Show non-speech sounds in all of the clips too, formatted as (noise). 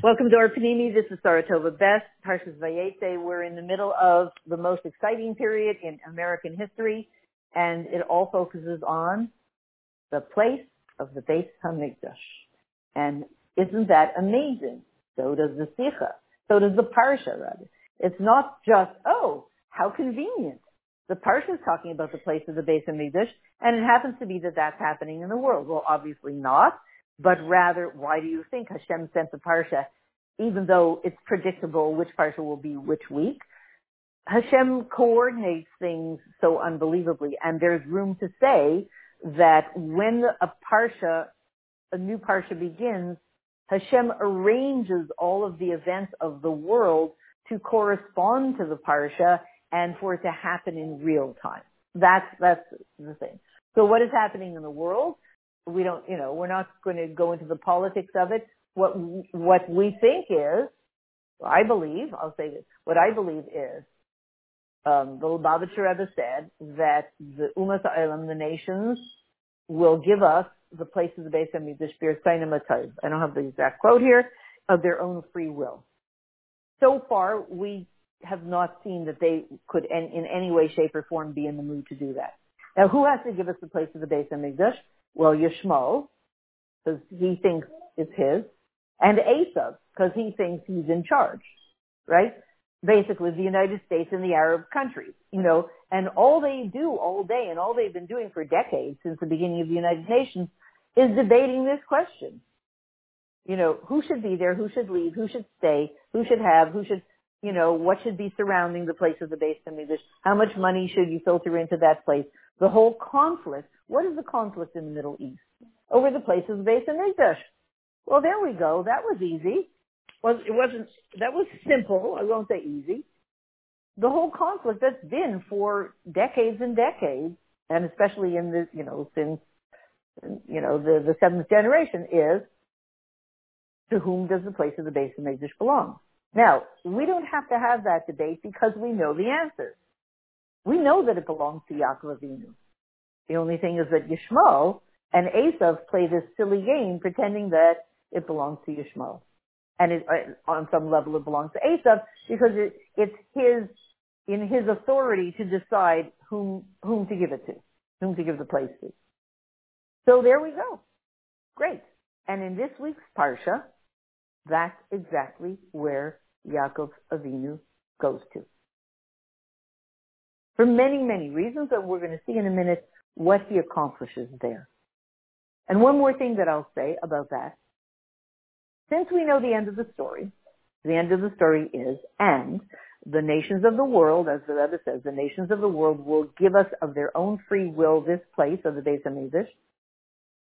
Welcome to our Panini. This is Sarah Tova Best, Parshas Vayetze. We're in the middle of the most exciting period in American history, and it all focuses on the place of the Beis Hamikdash. And isn't that amazing? So does the Sikha. So does the Parsha, rather. It's not just, oh, how convenient. The Parsha is talking about the place of the Beis Hamikdash, and it happens to be that that's happening in the world. Well, obviously not but rather, why do you think Hashem sent the Parsha, even though it's predictable which Parsha will be which week? Hashem coordinates things so unbelievably, and there's room to say that when a Parsha, a new Parsha begins, Hashem arranges all of the events of the world to correspond to the Parsha and for it to happen in real time. That's, that's the thing. So what is happening in the world? We don't, you know, we're not going to go into the politics of it. What, what we think is, I believe, I'll say this, what I believe is, um, the Lubavitcher Rebbe said that the Umas Ha'olam, the nations, will give us the place of the Beis Hamikdash I don't have the exact quote here, of their own free will. So far, we have not seen that they could in, in any way, shape, or form be in the mood to do that. Now, who has to give us the place of the Beis Hamikdash? Well, Yishmael, because he thinks it's his, and Esav, because he thinks he's in charge, right? Basically, the United States and the Arab countries, you know, and all they do all day and all they've been doing for decades since the beginning of the United Nations is debating this question. You know, who should be there, who should leave, who should stay, who should have, who should, you know, what should be surrounding the place of the base of English, how much money should you filter into that place, the whole conflict. What is the conflict in the Middle East? Over the place of of English. Well, there we go. That was easy. Well, it wasn't, that was simple. I won't say easy. The whole conflict that's been for decades and decades, and especially in the, you know, since, you know, the, the seventh generation is, to whom does the place of the Beis Hamikdash belong? Now, we don't have to have that debate because we know the answers. We know that it belongs to Yaakov Avinu. The only thing is that Yishmael and Esav play this silly game pretending that it belongs to Yishmael. And it, uh, on some level it belongs to Esav because it, it's his, in his authority to decide whom, whom to give it to, whom to give the place to. So there we go. Great. And in this week's Parsha, that's exactly where Yaakov Avinu goes to. For many, many reasons that we're going to see in a minute what he accomplishes there. And one more thing that I'll say about that. Since we know the end of the story, the end of the story is, and the nations of the world, as the Rebbe says, the nations of the world will give us of their own free will this place of the Beis Hamikdash,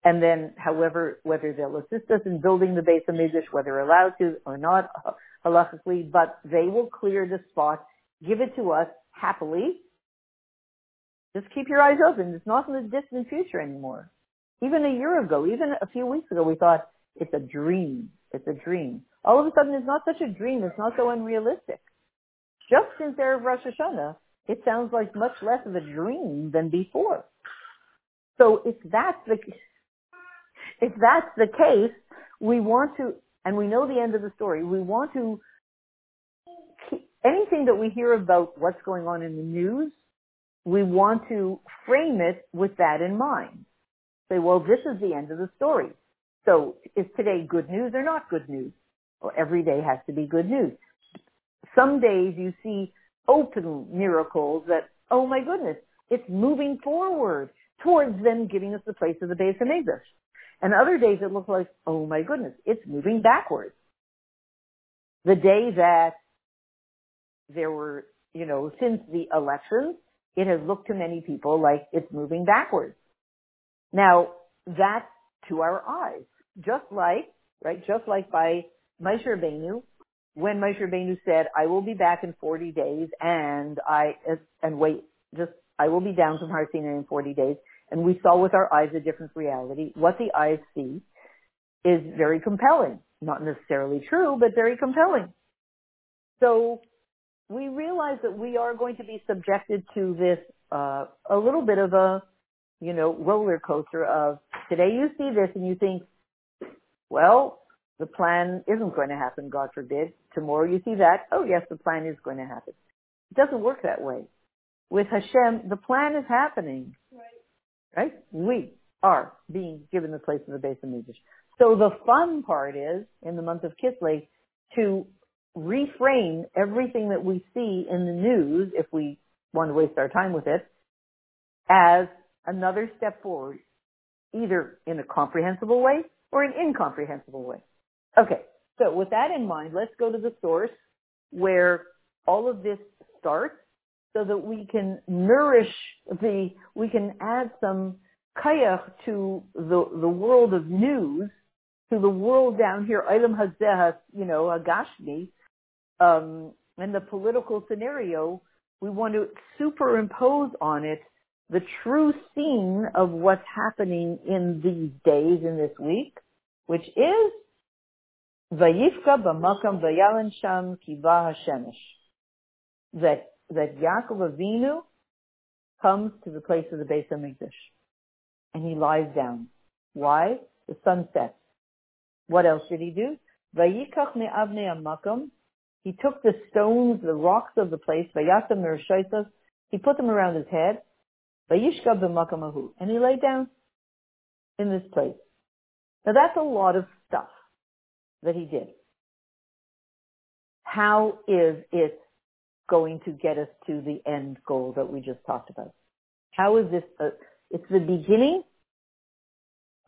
and then, however, whether they'll assist us in building the Beis Hamikdash, whether allowed to or not, halachically, but they will clear the spot, give it to us happily. Just keep your eyes open. It's not in the distant future anymore. Even a year ago, even a few weeks ago, we thought it's a dream. It's a dream. All of a sudden, it's not such a dream. It's not so unrealistic. Just since Erev Rosh Hashanah, it sounds like much less of a dream than before. So if that's the if that's the case, we want to, and we know the end of the story, we want to, anything that we hear about what's going on in the news, we want to frame it with that in mind. Say, well, this is the end of the story. So is today good news or not good news? Well, every day has to be good news. Some days you see open miracles that, oh my goodness, it's moving forward towards them giving us the place of the Beis Hamikdash. And other days it looks like, oh my goodness, it's moving backwards. The day that there were, you know, since the elections, it has looked to many people like it's moving backwards. Now, that's to our eyes. Just like, right, just like by Moshe Rabbeinu, when Moshe Rabbeinu said, I will be back in 40 days and I, and wait, just, I will be down from Har Sinai in 40 days and we saw with our eyes a different reality. What the eyes see is very compelling. Not necessarily true, but very compelling. So we realize that we are going to be subjected to this, uh, a little bit of a, you know, roller coaster of today you see this and you think, well, the plan isn't going to happen, God forbid. Tomorrow you see that, oh yes, the plan is going to happen. It doesn't work that way. With Hashem, the plan is happening. Right. Right? We are being given the place of the Beis Hamikdash. So the fun part is, in the month of Kislev, to reframe everything that we see in the news, if we want to waste our time with it, as another step forward, either in a comprehensible way or an incomprehensible way. Okay, so with that in mind, let's go to the source where all of this starts so that we can nourish the, we can add some kayach to the, the world of news, to the world down here, ilam hazeh, you know, agashmi, um, and the political scenario, we want to superimpose on it the true scene of what's happening in these days, in this week, which is Vayifka b'makam v'yalan sham kiva hashemesh. That, that Yaakov Avinu comes to the place of the Beis HaMikdash. And he lies down. Why? The sun sets. What else did he do? Vayikach me'avnei amakam. He took the stones, the rocks of the place. He put them around his head. And he lay down in this place. Now that's a lot of stuff that he did. How is it going to get us to the end goal that we just talked about? How is this? A, it's the beginning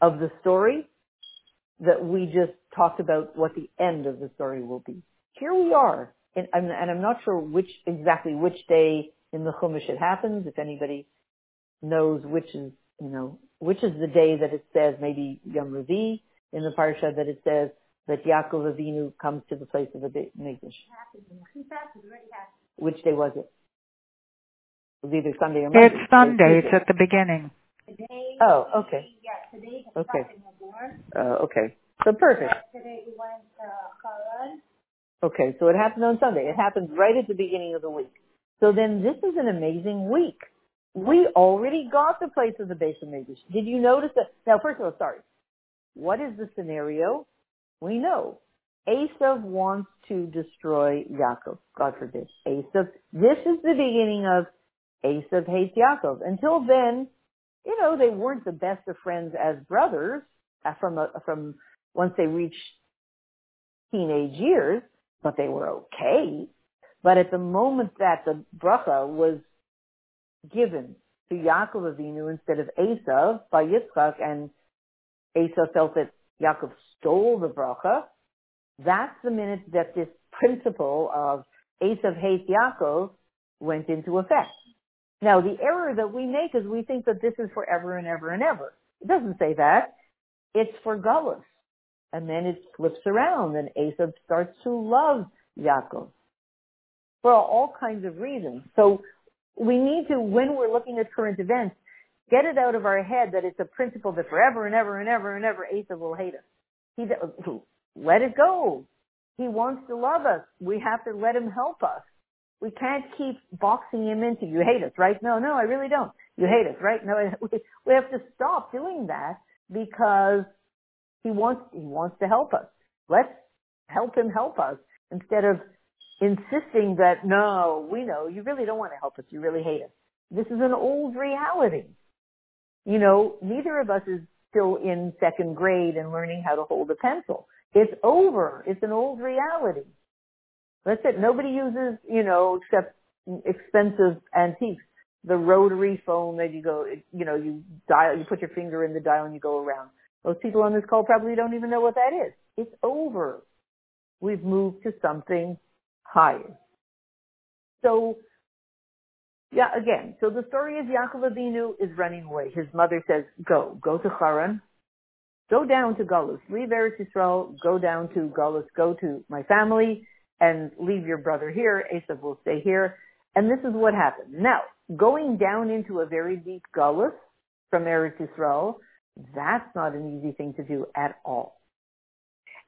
of the story that we just talked about what the end of the story will be. Here we are, and I'm, and I'm not sure which exactly which day in the Chumash it happens. If anybody knows which is, you know, which is the day that it says maybe Yom Revi in the parsha that it says that Yaakov Avinu comes to the place of the Mikdash. Which day was it? It was either Sunday or Monday. It's Sunday. It's at the beginning. Today, Oh, okay. yeah, today Okay. Uh, okay. So perfect. Today we went to Haran. Okay, so it happened on Sunday. It happened right at the beginning of the week. So then this is an amazing week. We already got the place of the Beis Hamikdash. Did you notice that? Now, first of all, sorry. What is the scenario? We know. Esav wants to destroy Yaakov. God forbid. Esav. This is the beginning of Esav hates Yaakov. Until then, you know, they weren't the best of friends as brothers uh, from a, from once they reached teenage years, but they were okay. But at the moment that the bracha was given to Yaakov Avinu instead of Esav by Yitzchak, and Esav felt that Yaakov stole the bracha, that's the minute that this principle of Esav hates Yaakov went into effect. Now, the error that we make is we think that this is forever and ever and ever. It doesn't say that. It's for Gullus. And then it flips around and Esav starts to love Yaakov for all kinds of reasons. So we need to, when we're looking at current events, get it out of our head that it's a principle that forever and ever and ever and ever Esav will hate us. He, let it go. He wants to love us. We have to let him help us. We can't keep boxing him into, you hate us, right? No, no, I really don't. You hate us, right? No, (laughs) we have to stop doing that because he wants, he wants to help us. Let's help him help us instead of insisting that, no, we know you really don't want to help us. You really hate us. This is an old reality. You know, neither of us is still in second grade and learning how to hold a pencil. It's over. It's an old reality. That's it. Nobody uses, you know, except expensive antiques. The rotary phone that you go, you know, you dial, you put your finger in the dial and you go around. Most people on this call probably don't even know what that is. It's over. We've moved to something higher. So, yeah, again, so the story is Yaakov Avinu is running away. His mother says, go, go to Haran, go down to Galus, leave Eretz Yisrael, go down to Galus, go to my family, and leave your brother here. Esav will stay here. And this is what happened. Now, going down into a very deep Galus from Eretz Yisrael, that's not an easy thing to do at all.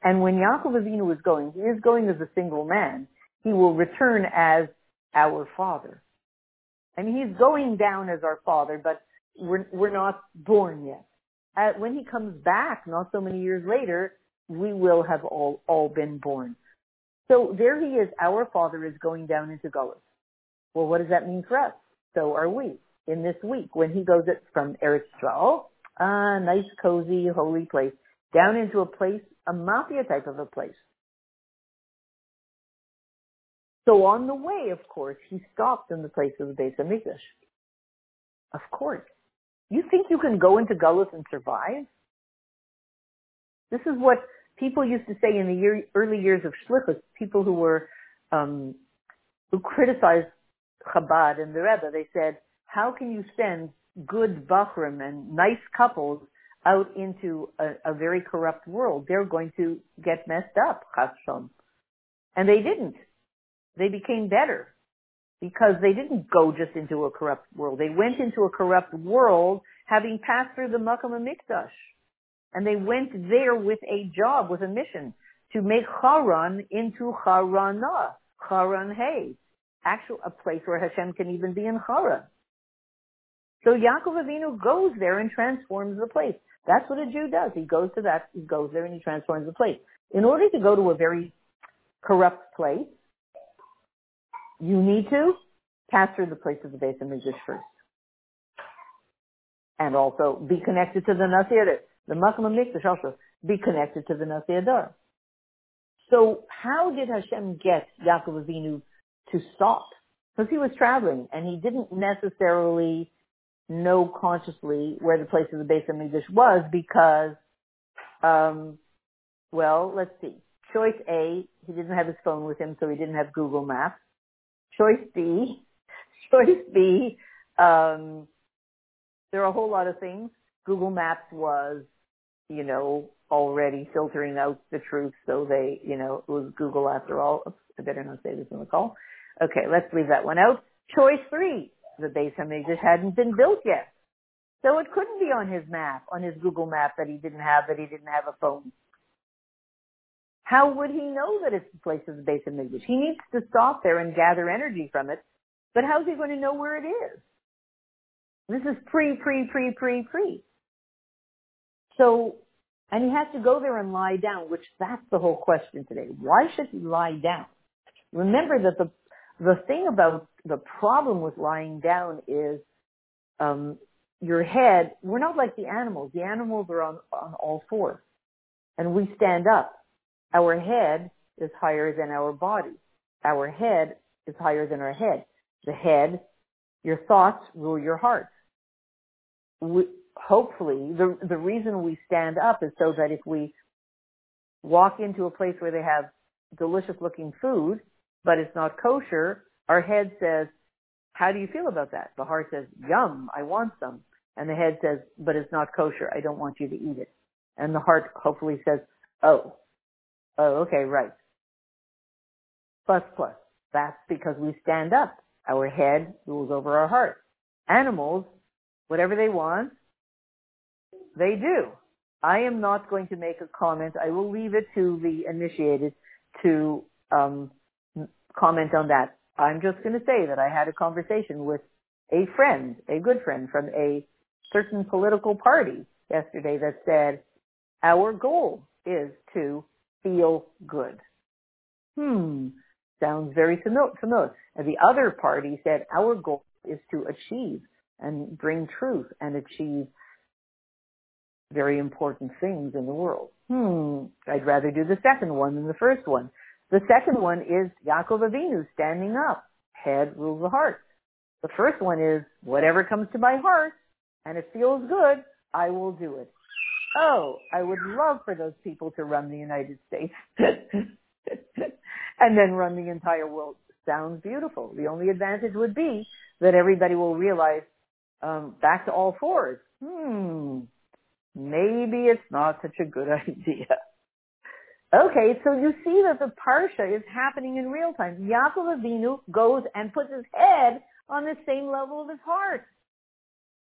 And when Yaakov Avinu is going, he is going as a single man. He will return as our father. I mean, he's going down as our father, but we're, we're not born yet. Uh, when he comes back, not so many years later, we will have all, all been born. So there he is. Our father is going down into Gullus. Well, what does that mean for us? So are we in this week when he goes from Eretz Yisrael, a nice, cozy, holy place, down into a place, a mafia type of a place. So on the way, of course, he stopped in the place of the Beis Hamikdash. Of course. You think you can go into Gullus and survive? This is what people used to say in the year, early years of Shlichus, people who were, um, who criticized Chabad and the Rebbe. They said, how can you send good Bachrim and nice couples out into a, a very corrupt world? They're going to get messed up, Chashon. And they didn't. They became better because they didn't go just into a corrupt world. They went into a corrupt world having passed through the Makam and Mikdash. And they went there with a job, with a mission to make Haran into Haranah, Haran Hay, actual a place where Hashem can even be in Haran. So Yaakov Avinu goes there and transforms the place. That's what a Jew does. He goes to that, he goes there and he transforms the place. In order to go to a very corrupt place, you need to pass through the place of the Beis Hamikdash first. And also be connected to the Nasi The Makam Mikdash also be connected to the Nasi Hador. So how did Hashem get Yaakov Avinu to stop? Because he was traveling and he didn't necessarily know consciously where the place of the base Beis Hamikdash was because, um, well, let's see. Choice A, he didn't have his phone with him, so he didn't have Google Maps. Choice B, (laughs) choice B, um, there are a whole lot of things. Google Maps was, you know, already filtering out the truth, so they, you know, it was Google after all. Oops, I better not say this in the call. Okay, let's leave that one out. Choice three, the Beis Hamikdash hadn't been built yet. So it couldn't be on his map, on his Google map that he didn't have, that he didn't have a phone. How would he know that it's the place of the Beis Hamikdash? He needs to stop there and gather energy from it. But how's he going to know where it is? This is pre, pre, pre, pre, pre. So, and he has to go there and lie down, which that's the whole question today. Why should he lie down? Remember that the, the thing about the problem with lying down is, um, your head, we're not like the animals. The animals are on, on all fours and we stand up. Our head is higher than our body. Our head is higher than our head. The head, your thoughts rule your heart. We, hopefully, the, the reason we stand up is so that if we walk into a place where they have delicious looking food, but it's not kosher, our head says, how do you feel about that? The heart says, yum, I want some. And the head says, but it's not kosher. I don't want you to eat it. And the heart hopefully says, oh, Oh, okay, right. Plus, plus. That's because we stand up. Our head rules over our heart. Animals, whatever they want, they do. I am not going to make a comment. I will leave it to the initiated to um, comment on that. I'm just going to say that I had a conversation with a friend, a good friend from a certain political party yesterday that said, our goal is to feel good. Hmm, sounds very familiar. And the other party said, our goal is to achieve and bring truth and achieve very important things in the world. Hmm, I'd rather do the second one than the first one. The second one is Yaakov Avinu standing up. Head rules the heart. The first one is whatever comes to my heart and it feels good, I will do it oh, I would love for those people to run the United States (laughs) and then run the entire world. Sounds beautiful. The only advantage would be that everybody will realize um, back to all fours. Hmm, maybe it's not such a good (laughs) idea. Okay, so you see that the parsha is happening in real time. Yaakov Avinu goes and puts his head on the same level of his heart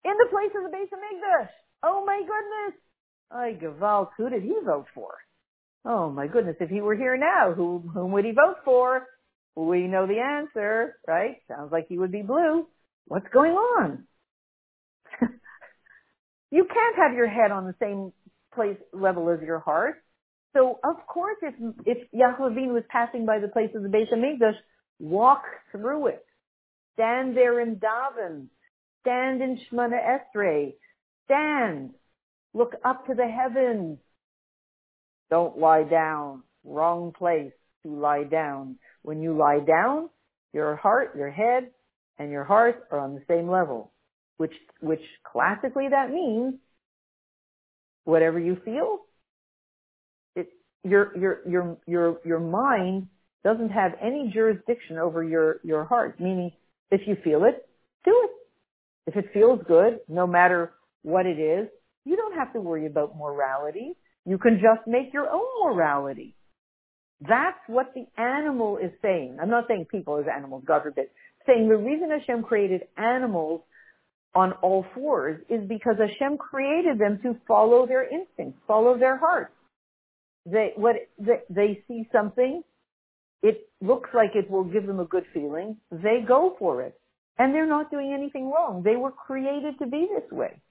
in the place of the Beis Hamikdash. Oh my goodness! Ay, Gewalt, who did he vote for? Oh my goodness, if he were here now, who, whom would he vote for? We know the answer, right? Sounds like he would be blue. What's going on? (laughs) you can't have your head on the same place level as your heart. So of course, if if Yaakov was passing by the place of the Beis Hamikdash, walk through it, stand there in daven, stand in Shemona Esrei, stand, look up to the heavens. Don't lie down. Wrong place to lie down. When you lie down, your heart, your head, and your heart are on the same level, which which classically that means whatever you feel, your your your your your mind doesn't have any jurisdiction over your your heart. Meaning, if you feel it, do it. If it feels good, no matter what it is, you don't have to worry about morality. You can just make your own morality. That's what the animal is saying. I'm not saying people as animals, God forbid. Saying the reason Hashem created animals on all fours is because Hashem created them to follow their instincts, follow their hearts. They, what, they, they see something, it looks like it will give them a good feeling, they go for it. And they're not doing anything wrong. They were created to be this way.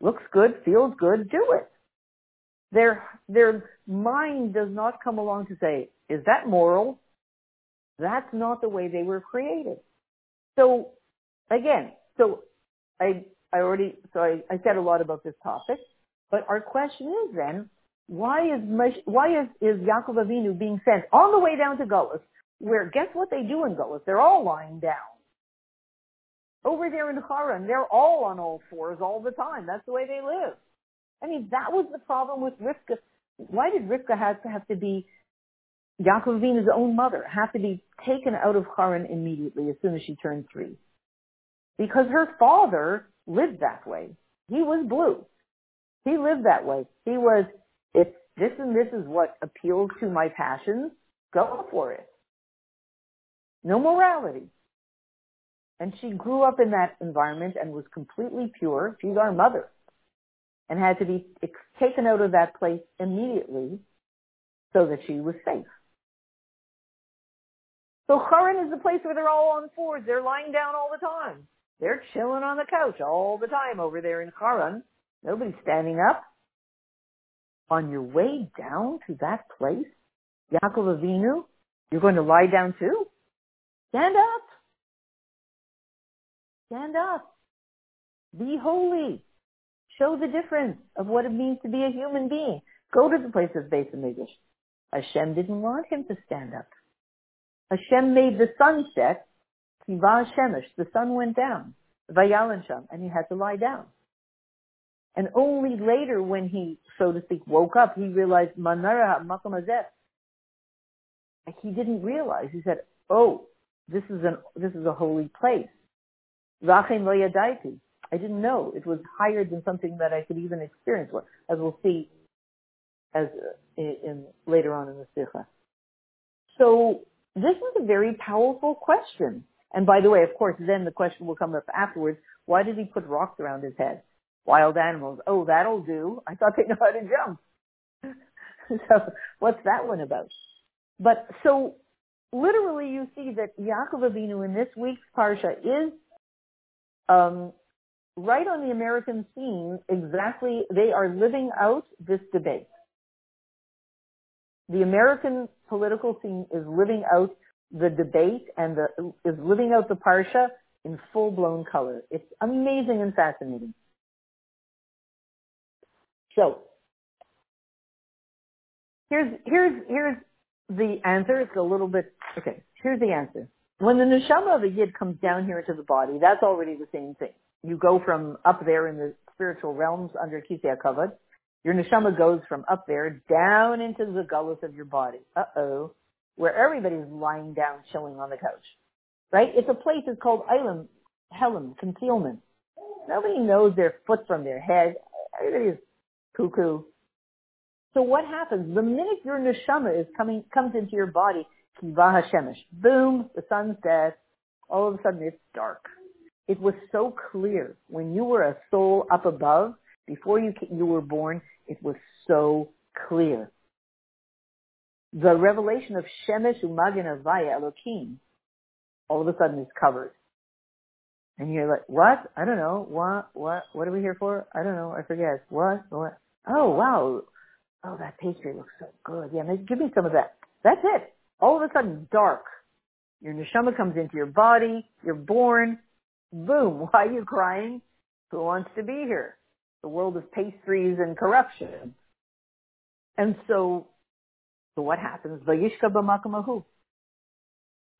Looks good, feels good, do it. Their, their mind does not come along to say, is that moral? That's not the way they were created. So again, so I, I already, so I, I said a lot about this topic, but our question is then, why is, why is, is Yaakov Avinu being sent on the way down to Gullus, where guess what they do in Gullus? They're all lying down. Over there in Haran, they're all on all fours all the time. That's the way they live. I mean, that was the problem with Rivka. Why did Rivka have to have to be Yaakov Avinu's own mother, have to be taken out of Haran immediately as soon as she turned three? Because her father lived that way. He was blue. He lived that way. He was, if this and this is what appeals to my passions, go for it. No morality. And she grew up in that environment and was completely pure. She's our mother and had to be taken out of that place immediately so that she was safe. So Haran is the place where they're all on fours. They're lying down all the time. They're chilling on the couch all the time over there in Haran. Nobody's standing up. On your way down to that place, Yaakov Avinu, you're going to lie down too? Stand up. Stand up. Be holy. Show the difference of what it means to be a human being. Go to the place of Beis Hamikdash. Hashem didn't want him to stand up. Hashem made the sun set. Kiva Shemesh. The sun went down. Vayalan Sham. And he had to lie down. And only later when he, so to speak, woke up, he realized, Manara Makom He didn't realize. He said, oh, this is an, this is a holy place. I didn't know it was higher than something that I could even experience, as we'll see as uh, in, in later on in the sikha. So this is a very powerful question. And by the way, of course, then the question will come up afterwards. Why did he put rocks around his head? Wild animals. Oh, that'll do. I thought they (laughs) know how to jump. (laughs) so what's that one about? But so literally you see that Yaakov Avinu in this week's Parsha is um, right on the American scene, exactly, they are living out this debate. The American political scene is living out the debate and the, is living out the Parsha in full blown color. It's amazing and fascinating. So, here's, here's, here's the answer. It's a little bit, okay, here's the answer. When the neshama of a yid comes down here into the body, that's already the same thing you go from up there in the spiritual realms under Kisei HaKavod. Your neshama goes from up there down into the gullus of your body. Uh-oh. Where everybody's lying down, chilling on the couch. Right? It's a place, it's called Ilam, Helam, concealment. Nobody knows their foot from their head. Everybody's cuckoo. So what happens? The minute your neshama is coming, comes into your body, kiva hashemesh, boom, the sun sets, all of a sudden it's dark it was so clear when you were a soul up above, before you, you were born, it was so clear. The revelation of Shemesh Umagin Avaya Elohim all of a sudden is covered. And you're like, what? I don't know. What? What? What are we here for? I don't know. I forget. What? What? Oh, wow. oh, that pastry looks so good. Yeah, maybe give me some of that. That's it. All of a sudden, dark. Your neshama comes into your body. You're born. Boom. (laughs) Why are you crying? Who wants to be here? The world of pastries and corruption. And so, so what happens? Vayishka b'makamahu.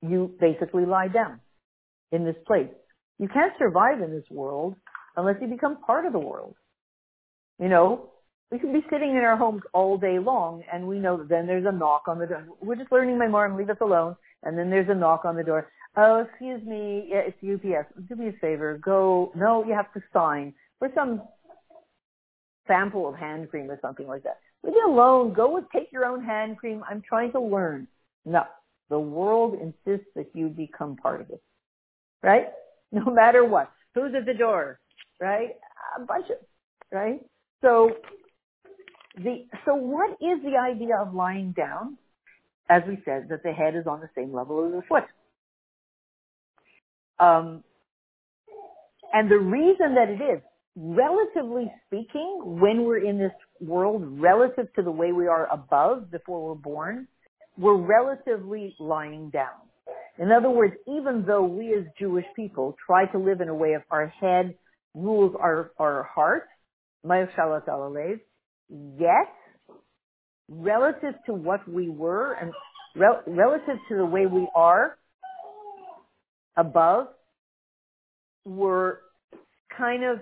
You basically lie down in this place. You can't survive in this world unless you become part of the world. You know, we could be sitting in our homes all day long and we know that then there's a knock on the door. We're just learning my mom, leave us alone. And then there's a knock on the door. Oh, excuse me. Yeah, it's UPS. Do me a favor. Go. No, you have to sign for some sample of hand cream or something like that. Leave me alone. Go and take your own hand cream. I'm trying to learn. No. The world insists that you become part of it. Right? No matter what. Who's at the door? Right? A bunch of, right? So the, so what is the idea of lying down? As we said, that the head is on the same level as the foot. Um, and the reason that it is, relatively speaking, when we're in this world, relative to the way we are above before we're born, we're relatively lying down. In other words, even though we as Jewish people try to live in a way of our head rules our, our heart, yet, relative to what we were and rel- relative to the way we are above, we're kind of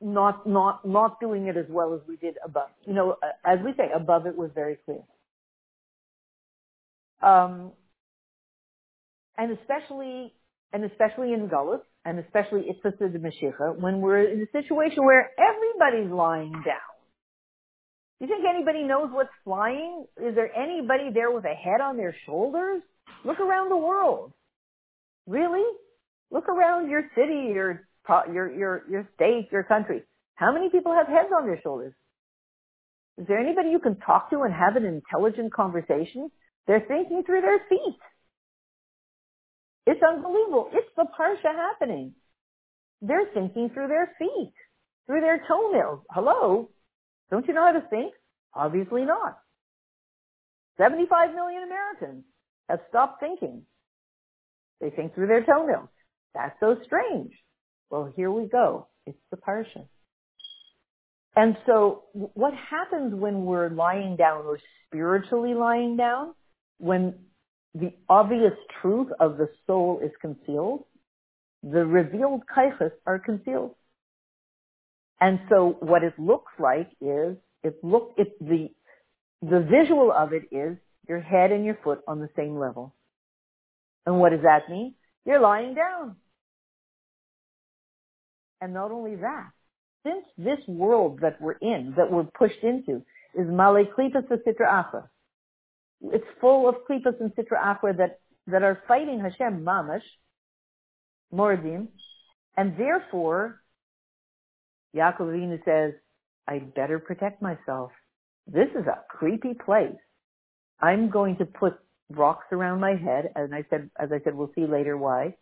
not not not doing it as well as we did above. You know, as we say, above it was very clear. Um, and especially and especially in Gullus, and especially Itzvah de Mashiach, when we're in a situation where everybody's lying down. You think anybody knows what's flying? Is there anybody there with a head on their shoulders? Look around the world. Really? Look around your city, your your your your state, your country. How many people have heads on their shoulders? Is there anybody you can talk to and have an intelligent conversation? They're thinking through their feet. It's unbelievable. It's the parsha happening. They're thinking through their feet, through their toenails. Hello? Don't you know how to think? Obviously not. 75 million Americans have stopped thinking. They think through their toenails. That's so strange. Well, here we go. It's the parsha. And so what happens when we're lying down, we're spiritually lying down, when the obvious truth of the soul is concealed, the revealed kaichas are concealed. And so what it looks like is, it look, it, the, the visual of it is your head and your foot on the same level. And what does that mean? You're lying down. And not only that, since this world that we're in, that we're pushed into, is Male Klipas Sitra Achra, it's full of klipas and sitra achra that, that are fighting Hashem mamash, mordim, and therefore, Yaakov Avinu says, I'd better protect myself. This is a creepy place. I'm going to put rocks around my head, and I said, as I said, we'll see later why,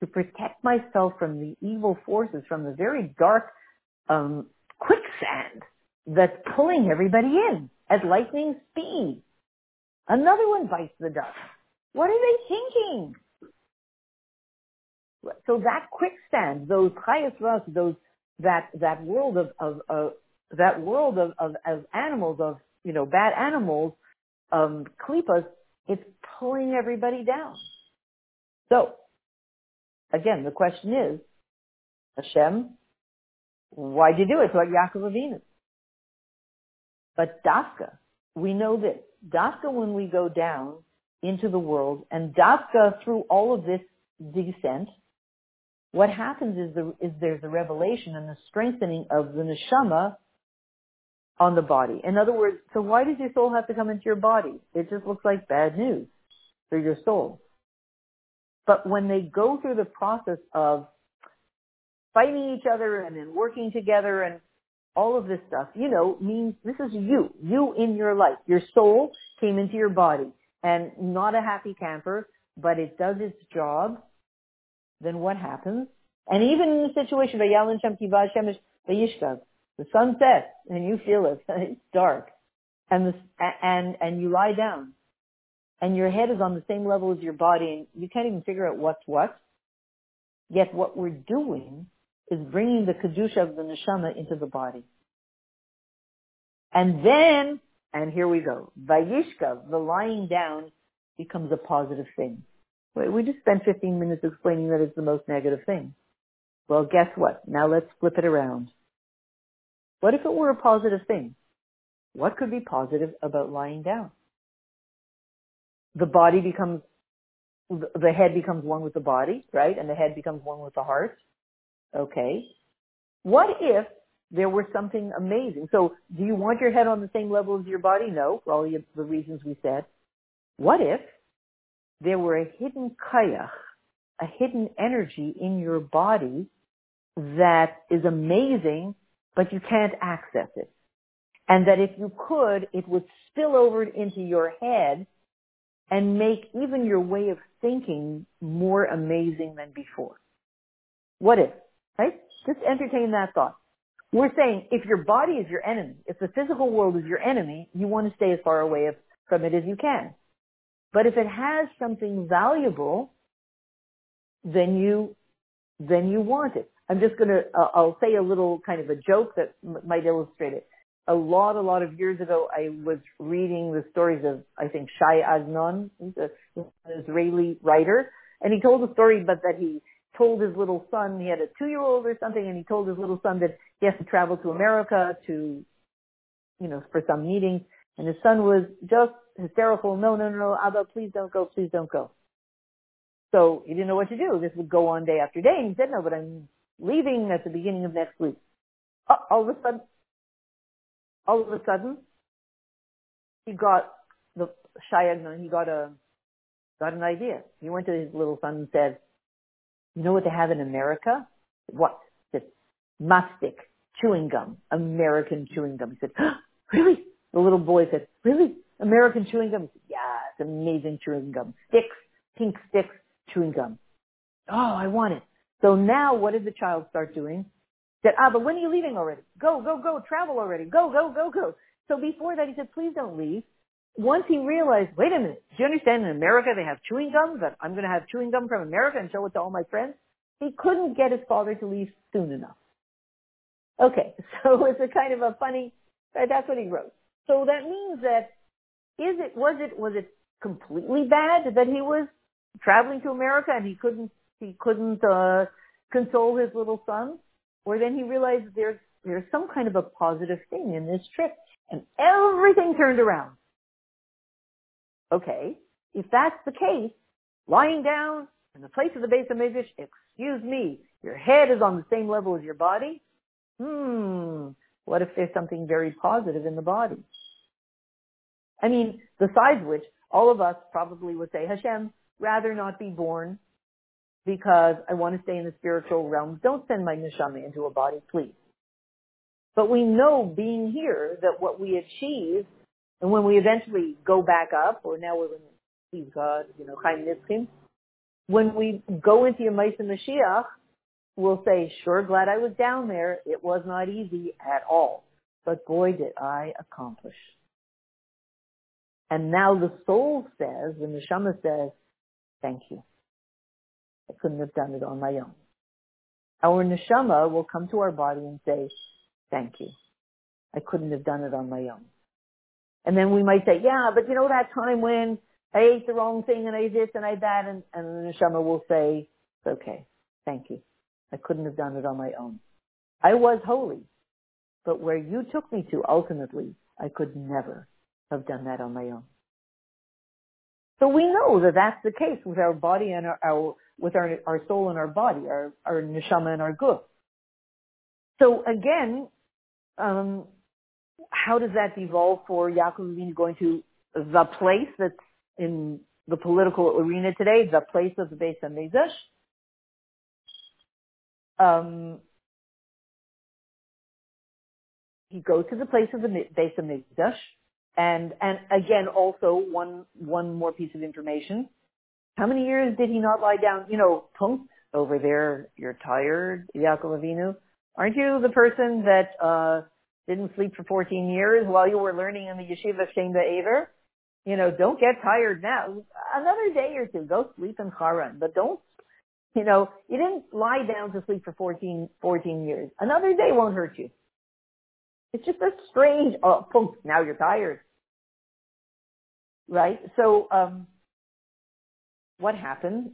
to protect myself from the evil forces, from the very dark um, quicksand that's pulling everybody in at lightning speed. Another one bites the dust. What are they thinking? So that quicksand, those chayas those that that world of of that world of, of of animals of you know bad animals, um, klipas, it's pulling everybody down. So again, the question is, Hashem, why'd you do it? So like Yaakov Avinu. But Dafka, we know this. Dafka when we go down into the world, and Dafka through all of this descent, what happens is, the, is there's a revelation and the strengthening of the neshama on the body. In other words, so why does your soul have to come into your body? It just looks like bad news for your soul. But when they go through the process of fighting each other and then working together and all of this stuff, you know, means this is you, you in your life. Your soul came into your body and not a happy camper, but it does its job. Then what happens? And even in the situation, The sun sets and you feel it. (laughs) It's dark. And the, and, and you lie down and your head is on the same level as your body and you can't even figure out what's what. Yet what we're doing is bringing the kedusha of the neshama into the body. And then, and here we go, vayishka, the lying down becomes a positive thing. We just spent 15 minutes explaining that it's the most negative thing. Well, guess what? Now let's flip it around. What if it were a positive thing? What could be positive about lying down? The body becomes, the head becomes one with the body, right? And the head becomes one with the heart. Okay. What if there were something amazing? So do you want your head on the same level as your body? No, for all the reasons we said. What if there were a hidden kayach, a hidden energy in your body that is amazing, but you can't access it. And that if you could, it would spill over into your head and make even your way of thinking more amazing than before. What if? Right? Just entertain that thought. We're saying if your body is your enemy, if the physical world is your enemy, you want to stay as far away from it as you can. But if it has something valuable, then you, then you want it. I'm just going to, uh, I'll say a little kind of a joke that m- might illustrate it. A lot, a lot of years ago, I was reading the stories of, I think, Shai Agnon, he's an Israeli writer, and he told a story, but that he told his little son, he had a two-year-old or something, and he told his little son that he has to travel to America to, you know, for some meeting, and his son was just hysterical, no, no, no, Abba, please don't go, please don't go. So he didn't know what to do. This would go on day after day, and he said, no, but I'm leaving at the beginning of next week. Uh, all of a sudden, all of a sudden, he got the Shai Agnon, he got a, got an idea. He went to his little son and said, you know what they have in America? What? He mastic, chewing gum, American chewing gum. He said, oh, (gasps) really? The little boy said, really? American chewing gum? It's amazing chewing gum. Sticks, pink sticks, chewing gum. Oh, I want it. So now what does the child start doing? Said, ah, but when are you leaving already? Go, go, go, travel already. Go, go, go, go. So before that he said, please don't leave. Once he realized, wait a minute, do you understand in America they have chewing gum, that I'm going to have chewing gum from America and show it to all my friends? He couldn't get his father to leave soon enough. Okay, (laughs) so it's a kind of a funny, that's what he wrote. So that means that, is it, was it, was it completely bad that he was traveling to America and he couldn't he couldn't uh, console his little son, or then he realized there's there's some kind of a positive thing in this trip, and everything turned around. Okay, if that's the case, lying down in the place of the Beis Hamikdash, excuse me, your head is on the same level as your body. Hmm, what if there's something very positive in the body? I mean, besides which, all of us probably would say, Hashem, rather not be born because I want to stay in the spiritual realm. Don't send my neshama into a body, please. But we know being here that what we achieve, and when we eventually go back up, or now we're in, please God, you know, Chaim Nitzkim, when we go into Yemais and Mashiach, we'll say, sure glad I was down there. It was not easy at all. But boy, did I accomplish. And now the soul says, the neshama says, thank you. I couldn't have done it on my own. Our neshama will come to our body and say, thank you. I couldn't have done it on my own. And then we might say, yeah, but you know that time when I ate the wrong thing and I this and I that and, and the neshama will say, it's okay. Thank you. I couldn't have done it on my own. I was holy, but where you took me to ultimately, I could never have done that on my own. So we know that that's the case with our body and our, our with our, our soul and our body, our, our neshama and our guf. So again, um, how does that evolve for Yaakov Avinu going to the place that's in the political arena today, the place of the Beis HaMikdash? Um, he goes to the place of the Beis HaMikdash, and and again, also one one more piece of information. How many years did he not lie down? You know, punk over there. You're tired, Yaakov Avinu. Aren't you the person that uh didn't sleep for 14 years while you were learning in the yeshiva Shem va'Ever? You know, don't get tired now. Another day or two, go sleep in Haran, but don't, you know, you didn't lie down to sleep for 14, 14 years. Another day won't hurt you. It's just a strange, oh, poof, now you're tired. Right? So, um, what happened?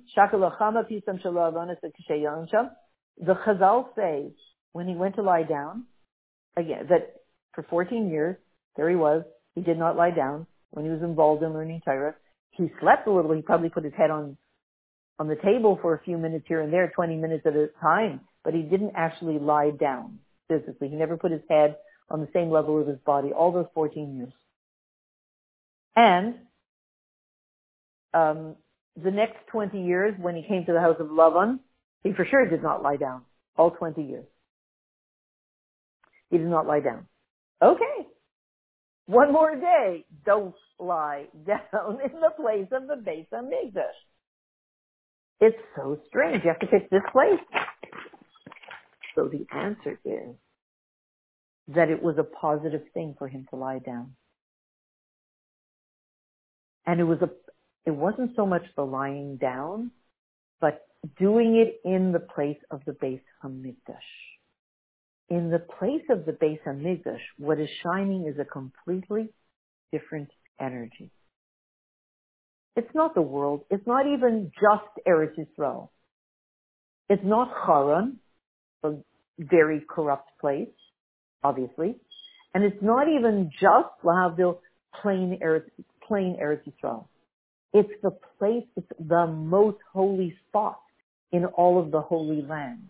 The Chazal say when he went to lie down, again, that for 14 years, there he was, he did not lie down when he was involved in learning Torah. He slept a little, he probably put his head on, on the table for a few minutes here and there, 20 minutes at a time, but he didn't actually lie down physically. He never put his head on the same level of his body all those 14 years. And, um, the next 20 years, when he came to the house of Lavan, he for sure did not lie down. All 20 years. He did not lie down. Okay. One more day. Don't lie (laughs) down in the place of the Beis Hamikdash. It's so strange. You have to pick this place. So the answer is that it was a positive thing for him to lie down. And it was a, it wasn't so much the lying down, but doing it in the place of the Beis Hamikdash. In the place of the Beis Hamikdash, what is shining is a completely different energy. It's not the world. It's not even just Eretz Yisrael. It's not Haran, a very corrupt place, obviously. And it's not even just Lahavdil, plain Eretz, plain Eretz Yisrael. It's the place, it's the most holy spot in all of the Holy Land.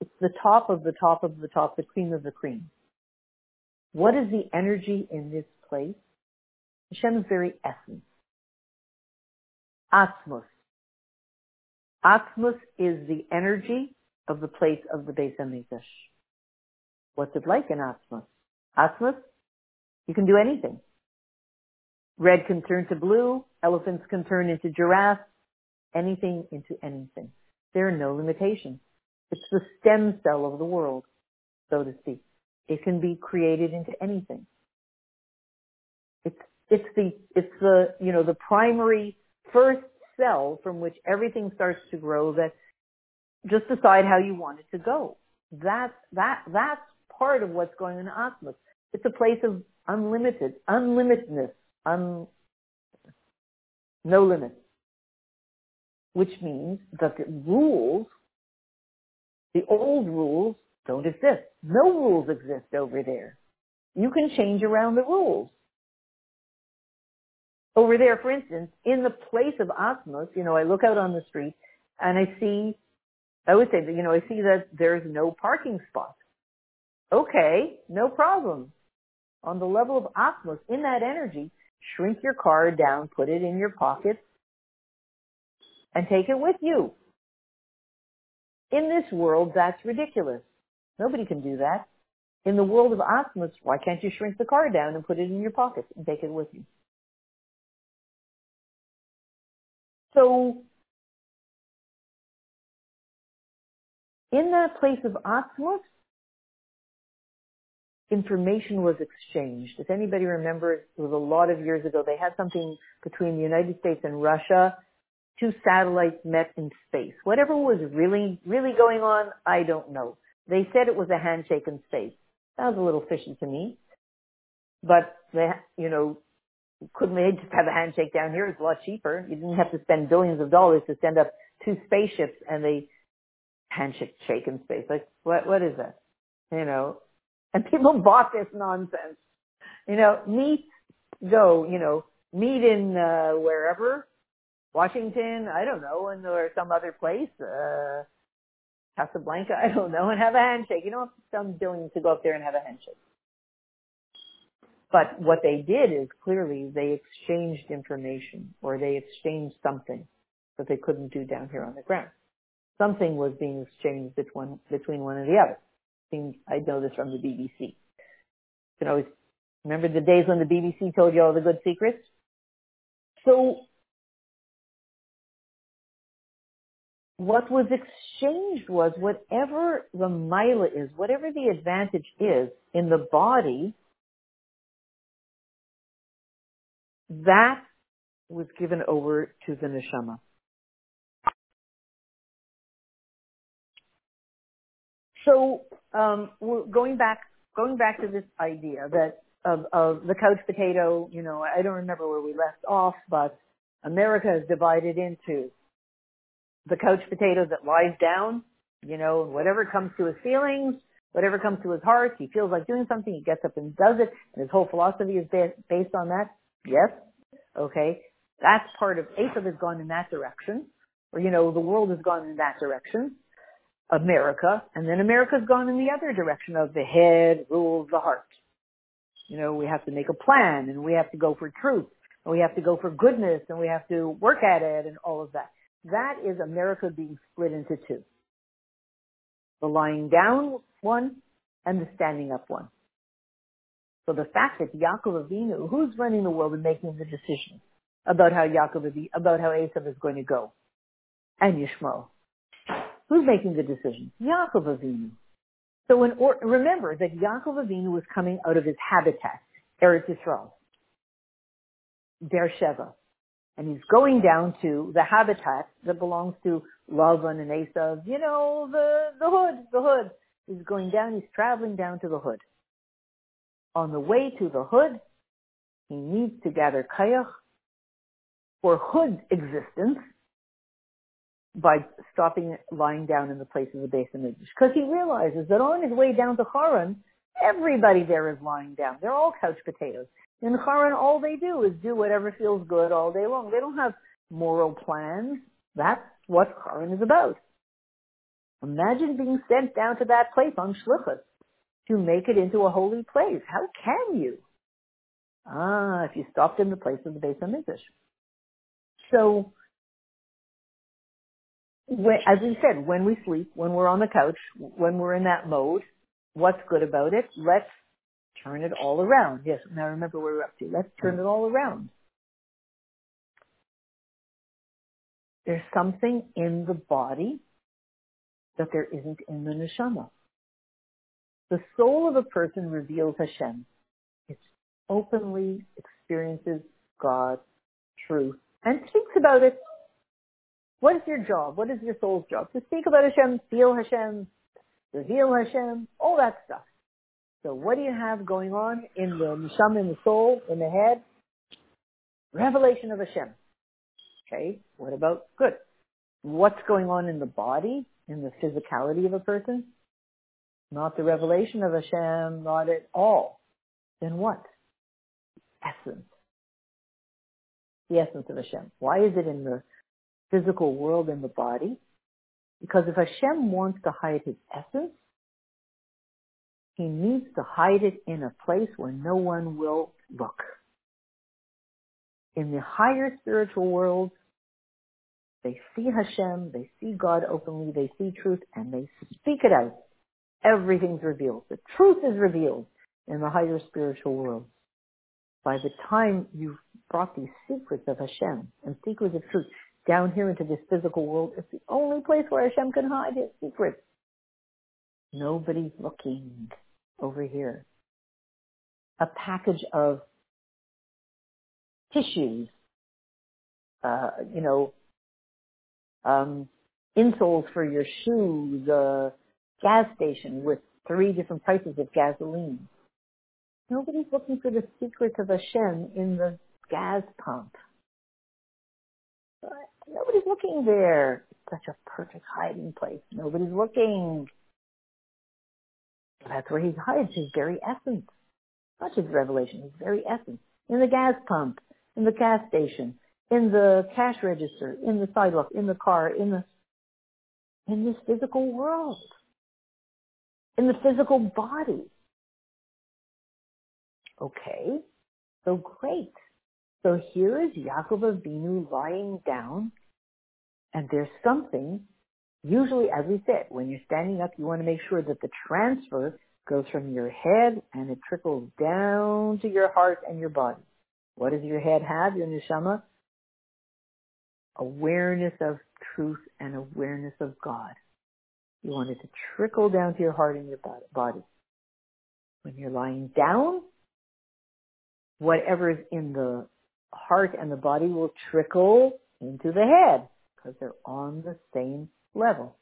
It's the top of the top of the top, the cream of the cream. What is the energy in this place? Hashem's very essence. Atzmos. Atzmos is the energy of the place of the Beis Hamikdash. What's it like in Atzmos? Atzmos, you can do anything. Red can turn to blue, elephants can turn into giraffes, anything into anything. There are no limitations. It's the stem cell of the world, so to speak. It can be created into anything. It's, it's the, it's the, you know, the primary first cell from which everything starts to grow that just decide how you want it to go. That's, that, that's part of what's going on in Atzmos. It's a place of unlimited, unlimitedness, no limits which means that the rules, the old rules don't exist. No rules exist over there. You can change around the rules. Over there, for instance, in the place of Atzmos, you know, I look out on the street and I see, I would say that, you know, I see that there's no parking spot. Okay, no problem. On the level of Atzmos, in that energy, shrink your car down, put it in your pocket, and take it with you. In this world, that's ridiculous. Nobody can do that. In the world of Atzmos, why can't you shrink the car down and put it in your pocket and take it with you? So, in that place of Atzmos, information was exchanged. If anybody remembers, it was a lot of years ago, they had something between the United States and Russia two satellites met in space. Whatever was really, really going on, I don't know. They said it was a handshake in space. Sounds a little fishy to me. But they, you know, couldn't they just have a handshake down here? It's a lot cheaper. You didn't have to spend billions of dollars to send up two spaceships and they handshake shake in space. Like, what, what is that? You know, and people (laughs) bought this nonsense. You know, meet, go, you know, meet in, uh, wherever, Washington, I don't know, and or some other place, uh, Casablanca, (laughs) I don't know, and have a handshake. You don't have some billions to go up there and have a handshake. But what they did is clearly they exchanged information or they exchanged something that they couldn't do down here on the ground. Something was being exchanged between, between one and the other. I know this from the BBC. You can always remember the days when the BBC told you all the good secrets? So what was exchanged was whatever the maalah is, whatever the advantage is in the body, that was given over to the neshama. So um, going back, going back to this idea that of, of the couch potato, you know, I don't remember where we left off, but America is divided into the couch potato that lies down, you know, whatever comes to his feelings, whatever comes to his heart, he feels like doing something, he gets up and does it, and his whole philosophy is based on that. Yes, okay, that's part of Esav has gone in that direction, or you know, the world has gone in that direction. America, and then America's gone in the other direction of the head rules the heart. You know, we have to make a plan, and we have to go for truth, and we have to go for goodness, and we have to work at it, and all of that. That is America being split into two. The lying down one and the standing up one. So the fact that Yaakov Avinu, who's running the world and making the decision about how Yaakov about how Esav is going to go, and Yishmael, Who's making the decision? Yaakov Avinu. So or, remember that Yaakov Avinu was coming out of his habitat, Eretz Yisrael, Beersheba, and he's going down to the habitat that belongs to Lavan and Esav. You know, the the hood, the hood. He's going down. He's traveling down to the hood. On the way to the hood, he needs to gather kayach for hood existence by stopping lying down in the place of the base Midrash. Because he realizes that on his way down to Haran, everybody there is lying down. They're all couch potatoes. In Haran, all they do is do whatever feels good all day long. They don't have moral plans. That's what Haran is about. Imagine being sent down to that place on Shlichus to make it into a holy place. How can you? Ah, if you stopped in the place of the of Midrash. So when, as we said, when we sleep, when we're on the couch, when we're in that mode, what's good about it? Let's turn it all around. Yes, now remember where we're up to. Let's turn mm-hmm. it all around. There's something in the body that there isn't in the neshama. The soul of a person reveals Hashem. It openly experiences God, truth, and speaks about it what is your job? What is your soul's job? To speak about Hashem, feel Hashem, reveal Hashem, all that stuff. So what do you have going on in the neshama, in the soul, in the head? Revelation of Hashem. Okay, what about good? What's going on in the body, in the physicality of a person? Not the revelation of Hashem, not at all. Then what? Essence. The essence of Hashem. Why is it in the physical world in the body. Because if Hashem wants to hide his essence, he needs to hide it in a place where no one will look. In the higher spiritual world, they see Hashem, they see God openly, they see truth, and they speak it out. Everything's revealed. The truth is revealed in the higher spiritual world. By the time you've brought these secrets of Hashem and secrets of truth, down here into this physical world. It's the only place where Hashem can hide his secrets. Nobody's looking over here. A package of tissues, uh, you know, um, insoles for your shoes, a gas station with three different prices of gasoline. Nobody's looking for the secrets of Hashem in the gas pump. Nobody's looking there. It's such a perfect hiding place. Nobody's looking. That's where he hides his very essence. Not his revelation, his very essence. In the gas pump, in the gas station, in the cash register, in the sidewalk, in the car, in the, in this physical world. In the physical body. Okay. So great. So here is Yaakov Avinu lying down, and there's something. Usually, as we said, when you're standing up, you want to make sure that the transfer goes from your head and it trickles down to your heart and your body. What does your head have, your neshama? Awareness of truth and awareness of God. You want it to trickle down to your heart and your body. When you're lying down, whatever is in the heart and the body will trickle into the head because they're on the same level.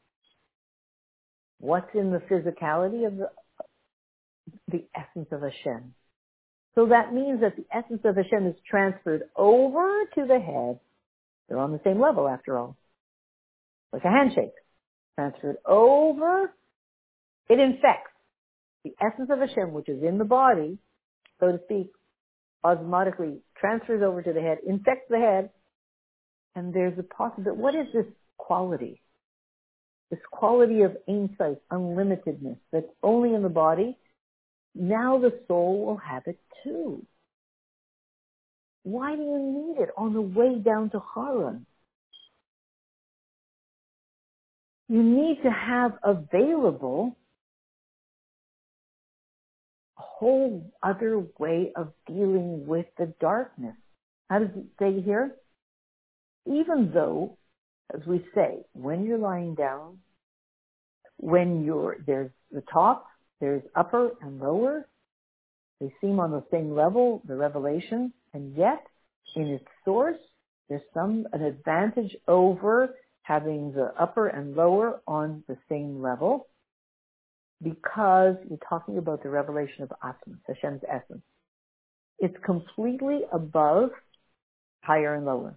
What's in the physicality of the, the essence of Hashem? So that means that the essence of Hashem is transferred over to the head. They're on the same level after all. Like a handshake. Transferred over. It infects. The essence of Hashem, which is in the body, so to speak, osmotically transfers over to the head, infects the head, and there's a possibility. What is this quality? This quality of insight, unlimitedness that's only in the body. Now the soul will have it too. Why do you need it on the way down to Haran? You need to have available whole other way of dealing with the darkness. How does it say here? Even though, as we say, when you're lying down, when you're, there's the top, there's upper and lower, they seem on the same level, the revelation, and yet in its source, there's some, an advantage over having the upper and lower on the same level because you're talking about the revelation of Atzmos, Hashem's essence. It's completely above higher and lower.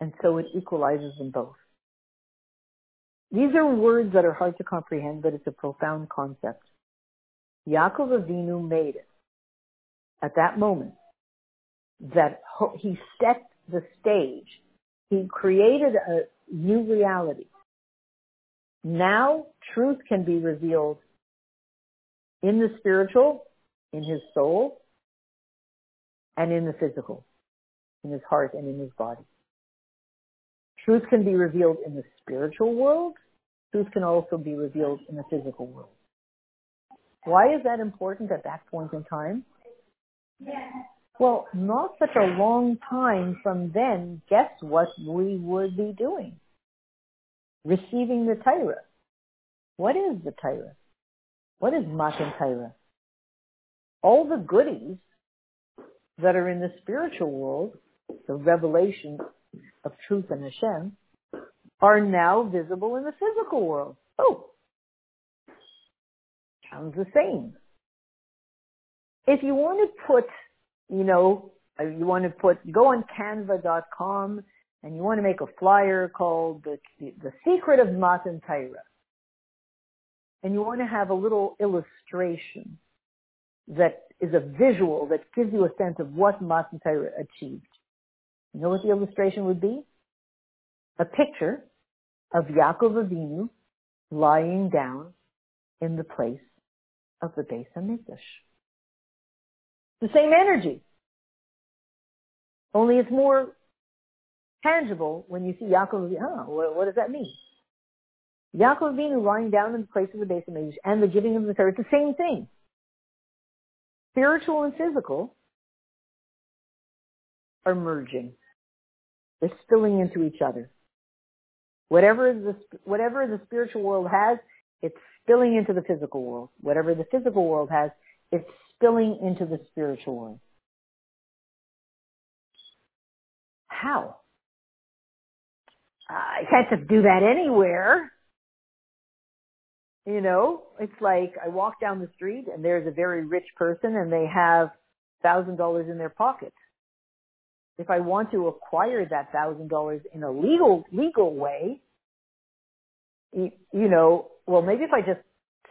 And so it equalizes them both. These are words that are hard to comprehend, but it's a profound concept. Yaakov Avinu made it at that moment that he set the stage. He created a new reality. Now truth can be revealed in the spiritual, in his soul, and in the physical, in his heart and in his body. Truth can be revealed in the spiritual world. Truth can also be revealed in the physical world. Why is that important at that point in time? Well, not such a long time from then, guess what we would be doing? Receiving the Torah. What is the Torah? What is Matan Torah? All the goodies that are in the spiritual world, the revelation of truth and Hashem, are now visible in the physical world. Oh, sounds the same. If you want to put, you know, you want to put, go on canva.com and you want to make a flyer called the, the Secret of Matan Torah. And you want to have a little illustration that is a visual that gives you a sense of what Matan Torah achieved. You know what the illustration would be? A picture of Yaakov Avinu lying down in the place of the Beis Hamikdash. The same energy. Only it's more tangible when you see Yaakov. Oh, what, what does that mean? Yaakov Avinu lying down in the place of the Beis Hamikdash and the giving of the Torah, it's the same thing. Spiritual and physical are merging. They're spilling into each other. Whatever the, whatever the spiritual world has, it's spilling into the physical world. Whatever the physical world has, it's spilling into the spiritual world. How? I can't just do that anywhere. You know, it's like I walk down the street and there's a very rich person and they have thousand dollars in their pocket. If I want to acquire that thousand dollars in a legal legal way, you, you know, well maybe if I just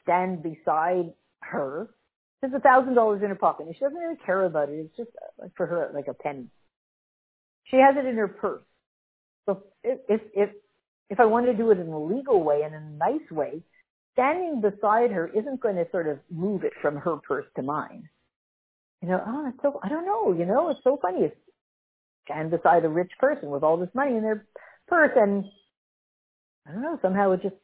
stand beside her, there's a thousand dollars in her pocket and she doesn't really care about it. It's just uh, like for her like a penny. She has it in her purse. So if if if, I want to do it in a legal way and in a nice way, standing beside her isn't going to sort of move it from her purse to mine. You know, oh, it's so I don't know. You know, it's so funny. It's stand beside a rich person with all this money in their purse and I don't know, somehow it just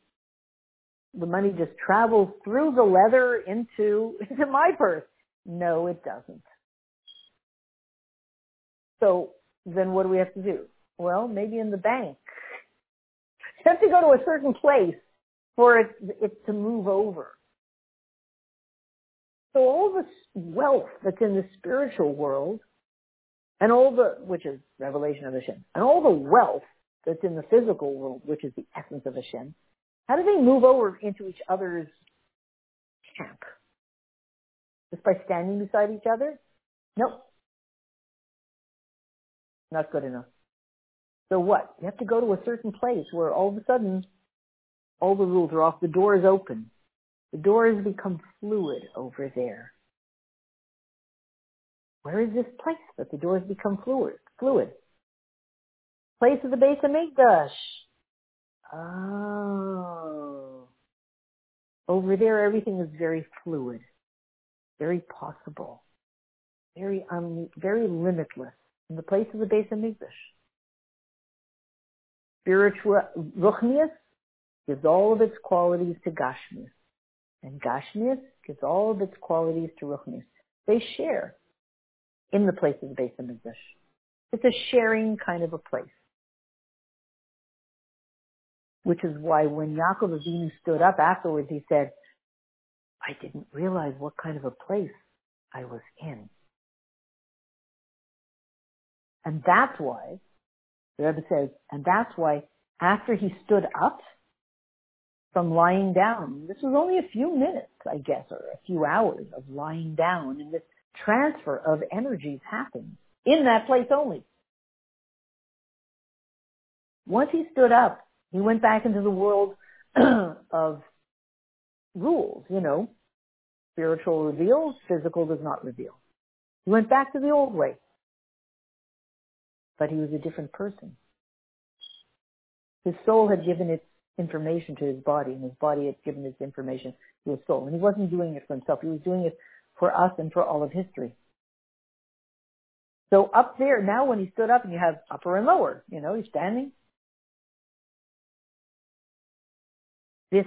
the money just travels through the leather into (laughs) into my purse. No, it doesn't. So then what do we have to do? Well, maybe in the bank You have to go to a certain place for it, it to move over. So all this wealth that's in the spiritual world and all the, which is revelation of Hashem, and all the wealth that's in the physical world, which is the essence of Hashem, how do they move over into each other's camp? Just by standing beside each other? Nope. Not good enough. So what? You have to go to a certain place where all of a sudden all the rules are off, the door is open. The doors become fluid over there. Where is this place that the doors become fluid? Fluid. Place of the Beis Hamikdash. Oh. Over there, everything is very fluid, very possible, very un, very limitless. In the place of the base of. Spiritual Ruchnius gives all of its qualities to Gashmius. And Gashmius gives all of its qualities to Ruchnius. They share in the place of the base of It's a sharing kind of a place. Which is why when Yaakov Avinu stood up afterwards, he said, I didn't realize what kind of a place I was in. And that's why, the Rebbe says, and that's why after he stood up from lying down, this was only a few minutes, I guess, or a few hours of lying down, and this transfer of energies happened in that place only. Once he stood up, he went back into the world (clears throat) of rules, you know. Spiritual reveals, physical does not reveal. He went back to the old way. But he was a different person. His soul had given its information to his body, and his body had given its information to his soul. And he wasn't doing it for himself. He was doing it for us and for all of history. So up there, now when he stood up and you have upper and lower, you know, he's standing. This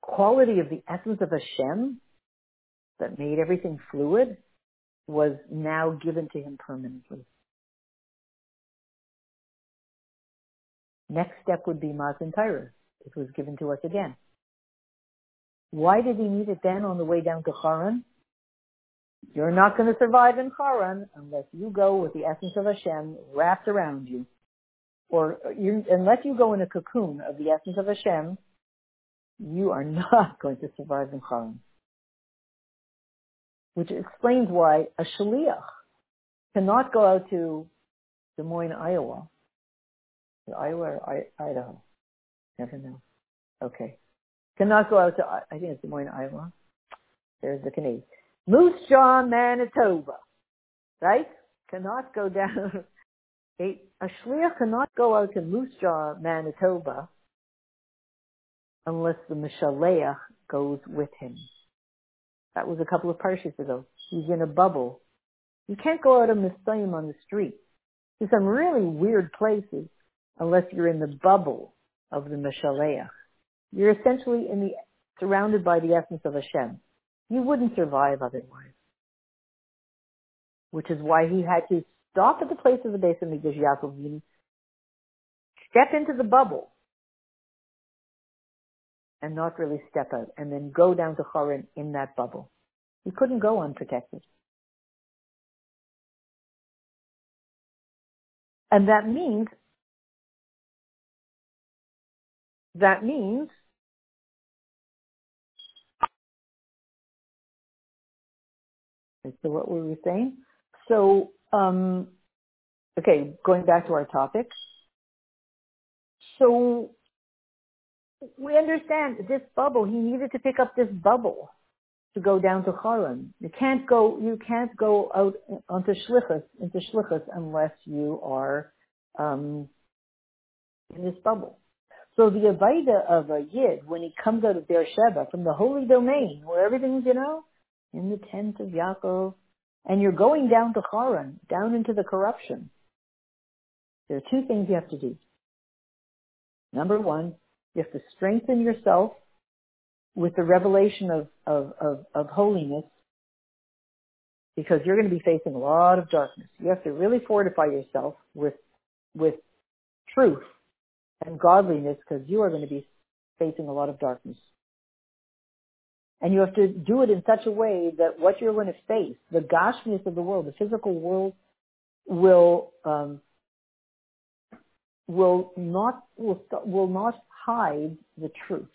quality of the essence of Hashem that made everything fluid was now given to him permanently. Next step would be Matan Torah. It was given to us again. Why did he need it then on the way down to Haran? You're not going to survive in Haran unless you go with the essence of Hashem wrapped around you. Or you, unless you go in a cocoon of the essence of Hashem, you are (laughs) not going to survive in Haran. Which explains why a shaliach cannot go out to Des Moines, Iowa. Iowa or Idaho? Never know. Okay. Cannot go out to, I think it's Des Moines, Iowa. There's the Canadian. Moose Jaw, Manitoba. Right? Cannot go down. (laughs) A, a shliach cannot go out to Moose Jaw, Manitoba unless the Mishaleach goes with him. That was a couple of parshas ago. He's in a bubble. You can't go out of Messiah on the street. There's some really weird places unless you're in the bubble of the Mishaleach. You're essentially in the, surrounded by the essence of Hashem. You wouldn't survive otherwise. Which is why he had to stop at the place of the Beis Hamikdash Yaakov, step into the bubble, and not really step out, and then go down to Haran in that bubble. He couldn't go unprotected. And that means, that means so what were we saying? So, um, okay, going back to our topic. So we understand this bubble. He needed to pick up this bubble to go down to Haran. You can't go. You can't go out onto Shlichus into Shlichus unless you are um, in this bubble. So the Avaida of a Yid, when he comes out of Beersheba from the holy domain, where everything's, you know, in the tent of Yaakov, and you're going down to Haran, down into the corruption, there are two things you have to do. Number one, you have to strengthen yourself with the revelation of, of, of, of holiness because you're going to be facing a lot of darkness. You have to really fortify yourself with, with truth and godliness because you are going to be facing a lot of darkness. And you have to do it in such a way that what you're going to face, the Gashmius of the world, the physical world, will um, will not will, will not hide the truth.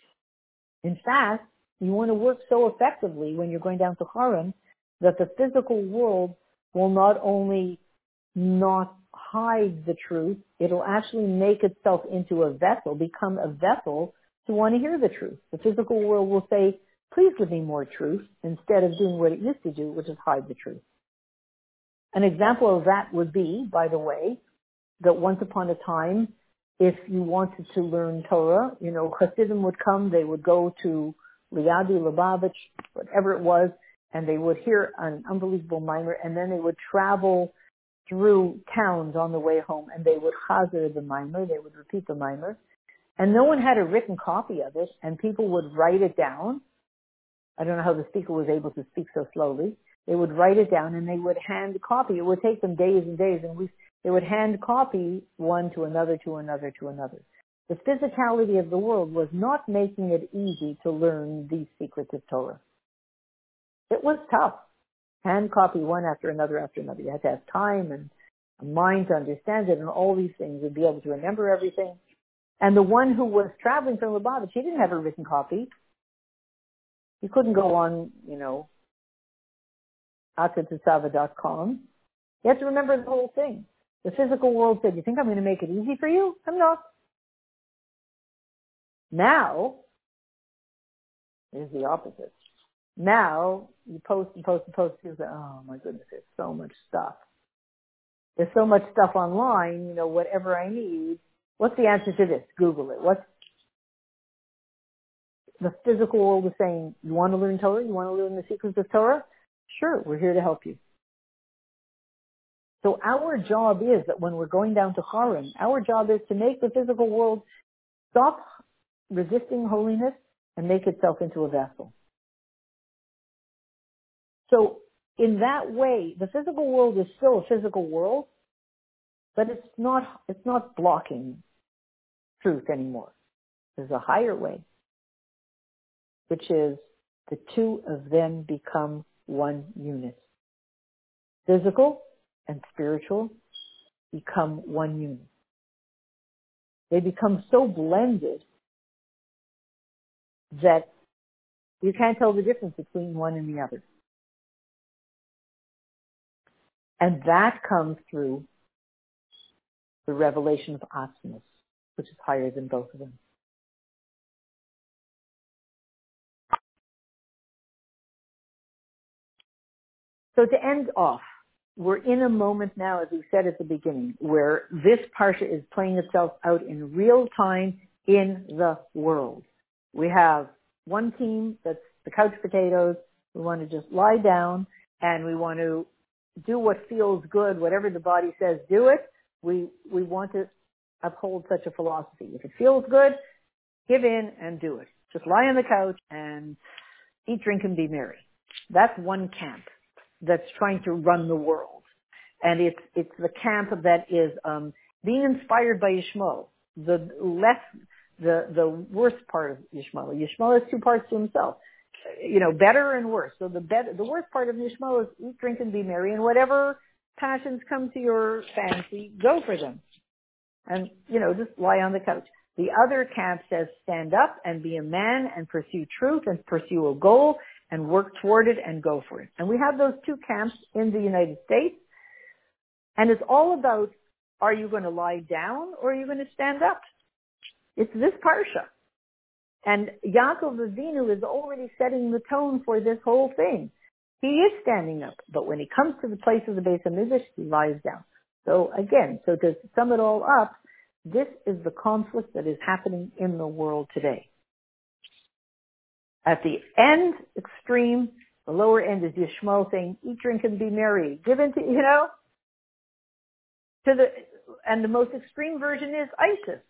In fact, you want to work so effectively when you're going down to Haran that the physical world will not only not hide the truth, it'll actually make itself into a vessel, become a vessel to want to hear the truth. The physical world will say, please give me more truth instead of doing what it used to do, which is hide the truth. An example of that would be, by the way, that once upon a time, if you wanted to learn Torah, you know, Hasidim would come, they would go to Liadi, Lubavitch, whatever it was, and they would hear an unbelievable maamar, and then they would travel through towns on the way home, and they would chazer the maamar, they would repeat the maamar, and no one had a written copy of it, and people would write it down. I don't know how the speaker was able to speak so slowly. They would write it down, and they would hand copy. It would take them days and days, and we they would hand copy one to another, to another, to another. The physicality of the world was not making it easy to learn these secrets of Torah. It was tough. Hand copy one after another after another. You had to have time and a mind to understand it and all these things and be able to remember everything. And the one who was traveling from Lubavitch, he didn't have a written copy. He couldn't go on, you know, com. He had to remember the whole thing. The physical world said, you think I'm going to make it easy for you? I'm not. Now, is the opposite. Now, you post and post and post, you say, oh my goodness, there's so much stuff. There's so much stuff online, you know, whatever I need. What's the answer to this? Google it. What's the physical world is saying, you want to learn Torah? You want to learn the secrets of Torah? Sure, we're here to help you. So our job is that when we're going down to Haran, our job is to make the physical world stop resisting holiness and make itself into a vessel. So in that way, the physical world is still a physical world, but it's not, it's not blocking truth anymore. There's a higher way, which is the two of them become one unit. Physical and spiritual become one unit. They become so blended that you can't tell the difference between one and the other. And that comes through the revelation of Atzmos, which is higher than both of them. So to end off, we're in a moment now, as we said at the beginning, where this parsha is playing itself out in real time in the world. We have one team that's the couch potatoes. We want to just lie down and we want to do what feels good, whatever the body says, do it. We, we want to uphold such a philosophy. If it feels good, give in and do it. Just lie on the couch and eat, drink, and be merry. That's one camp that's trying to run the world. And it's, it's the camp that is, um, being inspired by Yishmael. The less, the, the worst part of Yishmael. Yishmael has two parts to himself you know, better and worse. So the better, the worst part of Nishmo is eat, drink, and be merry, and whatever passions come to your fancy, go for them. And, you know, just lie on the couch. The other camp says stand up and be a man and pursue truth and pursue a goal and work toward it and go for it. And we have those two camps in the United States. And it's all about, are you going to lie down or are you going to stand up? It's this parsha. And Yaakov Avinu is already setting the tone for this whole thing. He is standing up, but when he comes to the place of the Beis Hamikdash, he lies down. So again, so to sum it all up, this is the conflict that is happening in the world today. At the end extreme, the lower end is Yishmael saying, eat, drink, and be merry. Give in to, you know, to the, and the most extreme version is ISIS.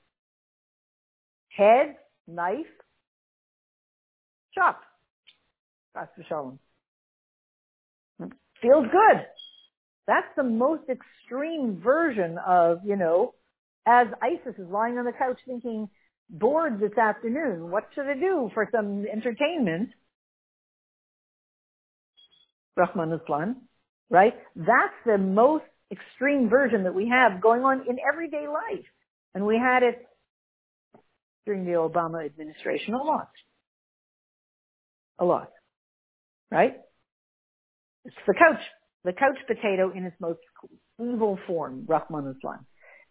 Head, knife, chop. Dr. Shalom. Feels good. That's the most extreme version of, you know, as Isis is lying on the couch thinking, bored this afternoon, what should I do for some entertainment? Rahman Islam, right? That's the most extreme version that we have going on in everyday life. And we had it during the Obama administration a lot. A lot. Right? It's the couch, the couch potato in its most evil form, Rahman Islam.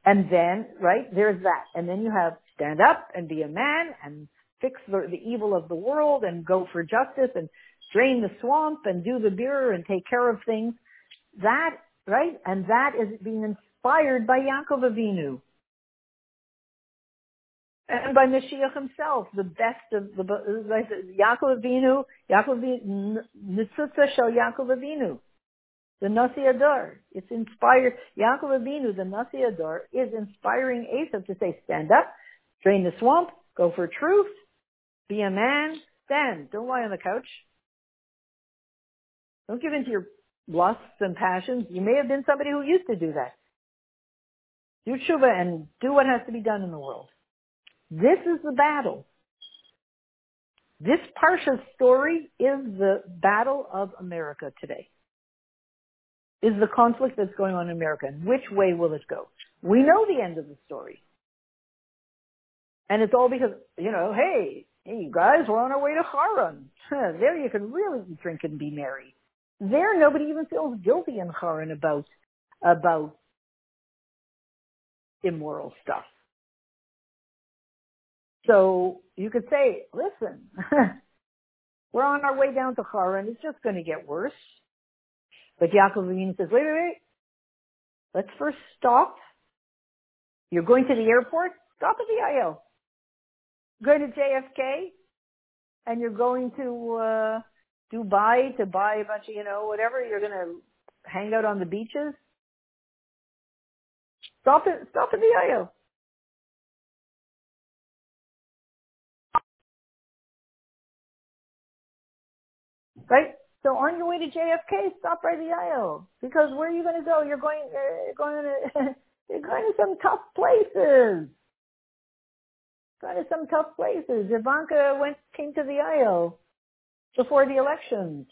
And then, right, there's that. And then you have stand up and be a man and fix the, the evil of the world and go for justice and drain the swamp and do the beer and take care of things. That, right? And that is being inspired by Yaakov Avinu. And by Mashiach himself, the best of the, Yaakov Avinu, Yaakov Nitzutza Shel Yaakov Avinu. The Nasi Hador. It's inspired. Yaakov Avinu, the Nasi Hador, is inspiring Esav to say, stand up, drain the swamp, go for truth, be a man, stand. Don't lie on the couch. Don't give in to your lusts and passions. You may have been somebody who used to do that. Do tshuva and do what has to be done in the world. This is the battle. This Parsha story is the battle of America today. Is the conflict that's going on in America. And which way will it go? We know the end of the story. And it's all because, you know, hey, hey, you guys, we're on our way to Haran. there you can really drink and be merry. There, nobody even feels guilty in Haran about, about immoral stuff. So you could say, listen, (laughs) we're on our way down to Haran. It's just going to get worse. But Yaakov Avinu says, wait, wait, wait. Let's first stop. You're going to the airport? Stop at the Ohel. Going to JFK and you're going to uh, Dubai to buy a bunch of, you know, whatever. You're going to hang out on the beaches. Stop at, stop at the Ohel. Right? So on your way to JFK, stop by the Ohel because where are you going to go? You're going, uh, you're going to, (laughs) you're going to some tough places. Going to some tough places. Ivanka went, came to the Ohel before the elections.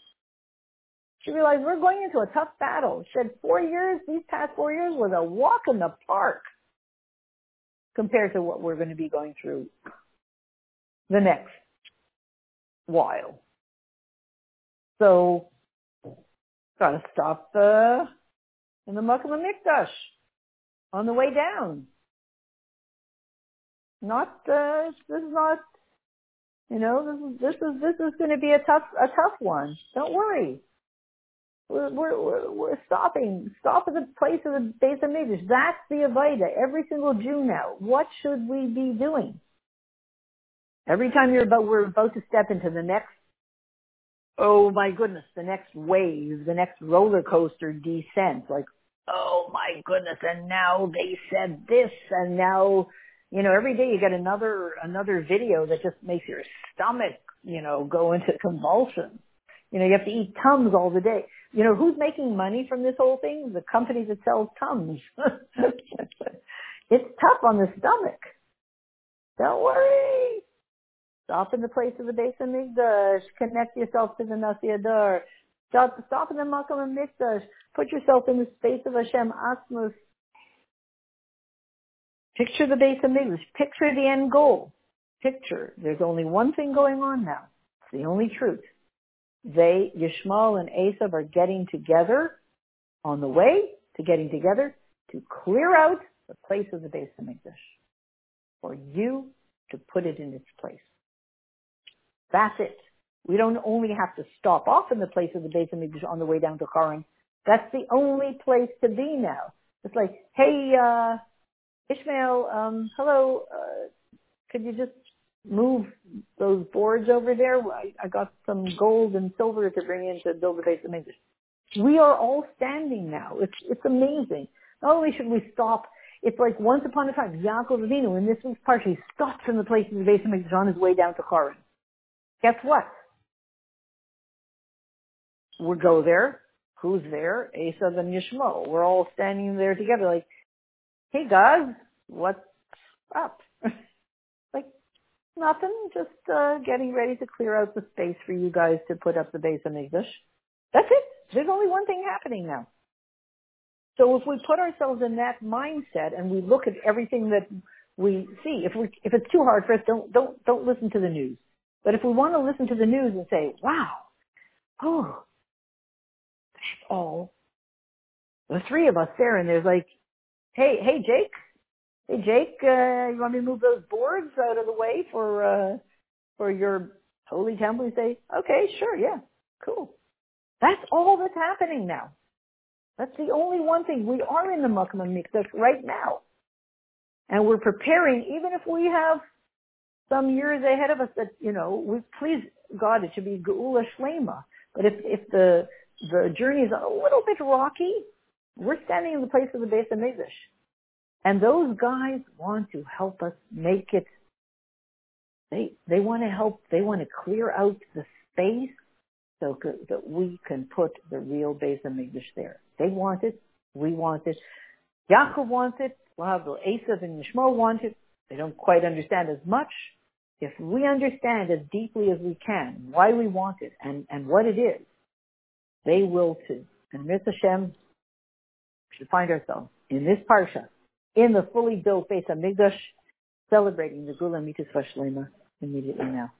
She realized we're going into a tough battle. She said four years, these past four years was a walk in the park compared to what we're going to be going through the next while. So, gotta stop uh, in the Makom Mikdash on the way down. Not uh, this is not, you know, this is this is this is going to be a tough a tough one. Don't worry. We're, we're, we're, stopping. Stop at the place of the Beis Hamikdash. That's the Avaida. Every single Jew now. What should we be doing? Every time you're about, we're about to step into the next oh my goodness, the next wave, the next roller coaster descent. Like, oh my goodness, and now they said this, and now, you know, every day you get another another video that just makes your stomach, you know, go into convulsions. You know, you have to eat Tums all the day. You know, who's making money from this whole thing? The company that sells Tums. (laughs) it's tough on the stomach. Don't worry. Stop in the place of the Beis Hamikdash. Connect yourself to the Nasi Hador. Stop, stop in the Makom of Mikdash. Put yourself in the space of Hashem Atzmos. Picture the Beis Hamikdash. Picture the end goal. Picture. There's only one thing going on now. It's the only truth. They, Yishmael and Esav are getting together on the way to getting together to clear out the place of the base of Mikdash. For you to put it in its place. That's it. We don't only have to stop off in the place of the Beit HaMikdash on the way down to Haran. That's the only place to be now. It's like, hey, uh, Ishmael, um, hello, uh, could you just move those boards over there? I, I got some gold and silver to bring in to build the Beit HaMikdash. We are all standing now. It's, it's amazing. Not only should we stop, it's like once upon a time, Yaakov Avinu in this week's parsha, he stops in the place of the Beit HaMikdash on his way down to Haran. Guess what? We go there. Who's there? Asa and Yishmael. We're all standing there together like, hey guys, what's up? (laughs) like nothing, just uh, getting ready to clear out the space for you guys to put up the base of English. That's it. There's only one thing happening now. So if we put ourselves in that mindset and we look at everything that we see, if we if it's too hard for us, don't don't don't listen to the news. But if we want to listen to the news and say, "Wow, oh, that's all," the three of us there, and there's like, "Hey, hey, Jake, hey, Jake, uh, you want me to move those boards out of the way for uh, for your holy temple?" You say, "Okay, sure, yeah, cool." That's all that's happening now. That's the only one thing. We are in the Makam Mikdash right now. And we're preparing, even if we have some years ahead of us that, you know, we please God, it should be Geula Shlema. But if, if the, the journey is a little bit rocky, we're standing in the place of the Beis Hamikdash. And those guys want to help us make it, they, they want to help, they want to clear out the space so that we can put the real Beis Hamikdash there. They want it. We want it. Yaakov wants it. Lahavdil Esav and Yishmael want it. They don't quite understand as much. If we understand as deeply as we can why we want it and, and what it is, they will too. And Mitzvah Hashem, should find ourselves in this parsha, in the fully built Beis Hamikdash, celebrating the Geula Mitzvah Shlema immediately now.